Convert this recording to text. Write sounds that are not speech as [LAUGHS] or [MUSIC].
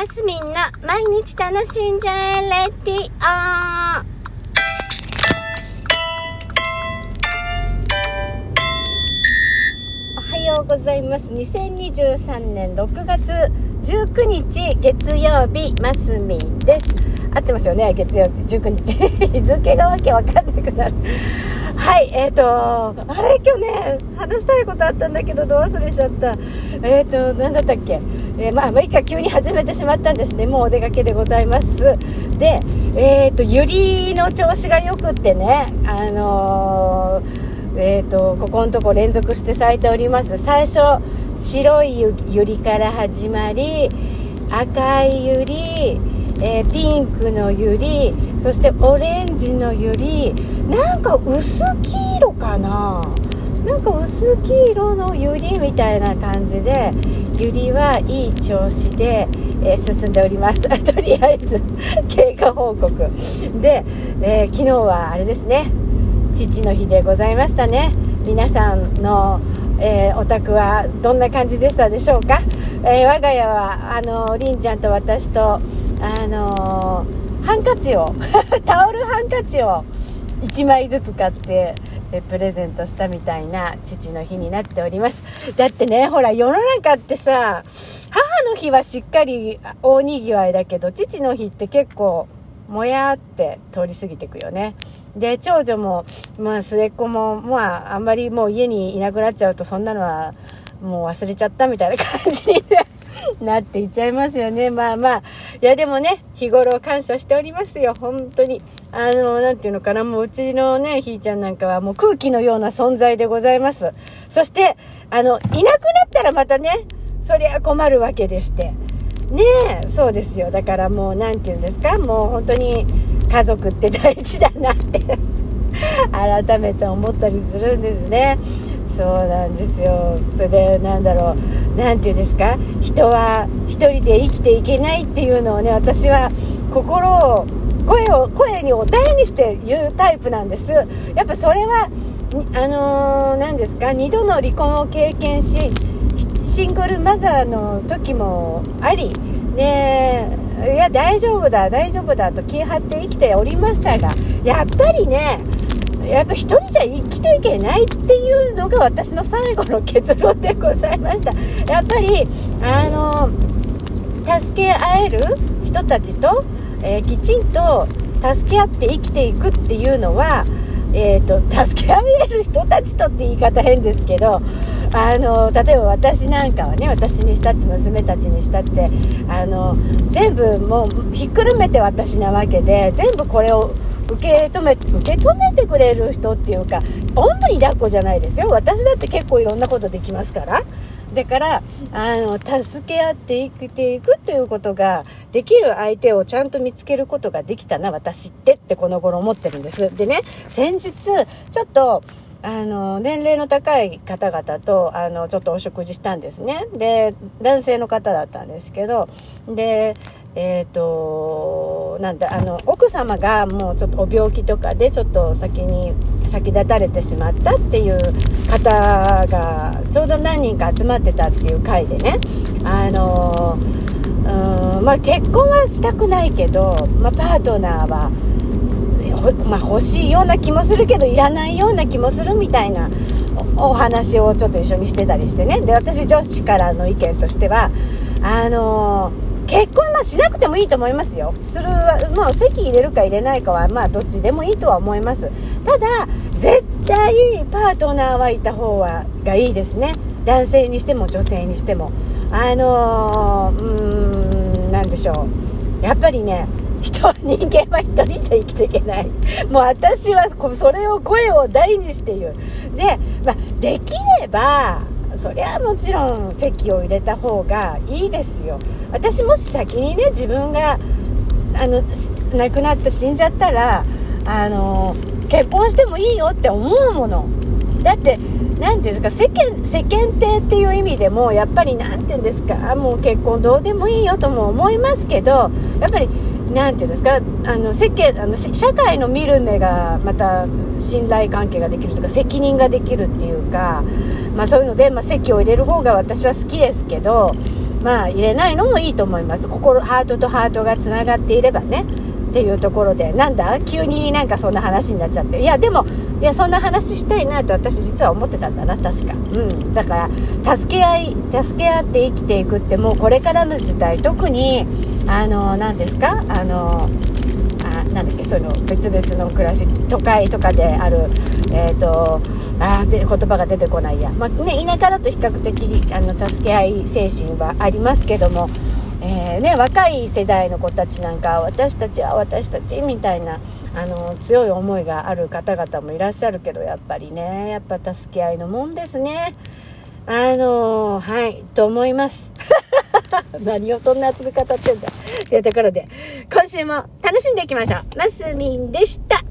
マスミンの毎日楽しんじゃえレディオおはようございます2023年6月19日月曜日マスミンです。合ってますよね月曜日。19日。[LAUGHS] 日付がわけわかんなくなる。はいえっ、ー、とあれ今日ね話したいことあったんだけどどう忘れしちゃったえっ、ー、と何だったっけえー、まあ、6日急に始めてしまったんですね。もうお出かけでございます。で、えっ、ー、と、ゆりの調子が良くってね、あの、えっ、と、ここのとこ連続して咲いております。最初、白いゆりから始まり、赤いゆり、えピンクのゆり、そしてオレンジのゆり、なんか薄黄色かな。なんか薄黄色のユリみたいな感じでユリはいい調子で、えー、進んでおります。[LAUGHS] とりあえず経過報告。で、えー、昨日はあれですね。父の日でございましたね。皆さんの、えー、お宅はどんな感じでしたでしょうか、え我が家はあのりんちゃんと私とあのハンカチを [LAUGHS] タオルハンカチを1枚ずつ買ってえプレゼントしたみたいな父の日になっております。だってねほら世の中ってさ母の日はしっかり大にぎわいだけど父の日って結構もやって通り過ぎてくよね。で長女もまあ末っ子もまああんまりもう家にいなくなっちゃうとそんなのはもう忘れちゃったみたいな感じになっ [LAUGHS] なっていっちゃいますよね。まあまあ。いやでもね、日頃感謝しておりますよ。本当に。あの、なんていうのかな。もううちのね、ひーちゃんなんかはもう空気のような存在でございます。そして、あの、いなくなったらまたね、そりゃ困るわけでして。ねえ、そうですよ。だからもう、なんて言うんですか。もう本当に家族って大事だなって [LAUGHS] 改めて思ったりするんですね。そうなんですよ。それでなんだろう。何て言うんですか？人は一人で生きていけないっていうのをね私は心を声を声にお題にして言うタイプなんです。やっぱそれはあの何、ですか？2度の離婚を経験しシングルマザーの時もありねいや大丈夫だ大丈夫だと気張って生きておりましたがやっぱりねやっぱ一人じゃ生きていけないっていうのが私の最後の結論でございました。[LAUGHS] やっぱりあの助け合える人たちと、えー、きちんと助け合って生きていくっていうのはえーと、助け合える人たちとって言い方変ですけどあの例えば私なんかはね私にしたって娘たちにしたってあの全部もうひっくるめて私なわけで全部これを受け止め受け止めてくれる人っていうかおんぶに抱っこじゃないですよ。私だって結構いろんなことできますから。だからあの助け合って生きていくということができる相手をちゃんと見つけることができたな私ってってこの頃思ってるんです。でね先日ちょっとあの年齢の高い方々とあのちょっとお食事したんですね。で男性の方だったんですけどでえっ、ー、となんだあの奥様がもうちょっとお病気とかでちょっと先に先立たれてしまったっていう方がちょうど何人か集まってたっていう回でね。あのうんまあ結婚はしたくないけど、まあ、パートナーはまあ、欲しいような気もするけどいらないような気もするみたいなお話をちょっと一緒にしてたりしてね。で私女子からの意見としてはあのー結婚はしなくてもいいと思いますよ。するもう籍入れるか入れないかはまあどっちでもいいとは思います。ただ絶対パートナーはいた方はがいいですね。男性にしても女性にしても。あのー、うーん何でしょう。やっぱりね人人間は1人じゃ生きていけない。[LAUGHS] もう私はそれを声を大にして言う。で、まあ、できればそりゃもちろん籍を入れた方がいいですよ。私もし先にね自分があの亡くなって死んじゃったらあの結婚してもいいよって思うもの。だって何ていうんですか世間世間体っていう意味でもやっぱり何て言うんですかもう結婚どうでもいいよとも思いますけどやっぱり何て言うんですかあの世間あの社会の見る目がまた信頼関係ができるとか責任ができるっていうか、まあ、そういうので、まあ、籍を入れる方が私は好きですけどまあ入れないのもいいと思います。心ハートとハートがつながっていればねっていうところで。なんだ？急になんかそんな話になっちゃって。いやでもいやそんな話したいなと私実は思ってたんだな確か。うん。だから助け合い助け合って生きていくってもうこれからの時代特にあの何ですか？あのあなんだっけ？その別々の暮らし都会とかであるえっ、ー、とあで言葉が出てこないや、まあね、田舎だと比較的あの助け合い精神はありますけどもえー、ね、若い世代の子たちなんか私たちは私たちみたいなあの強い思いがある方々もいらっしゃるけどやっぱりねやっぱ助け合いのもんですね。あのはいと思います。[LAUGHS] 何をそんな熱く語ってんだ。というところで今週も楽しんでいきましょう。マスミンでした。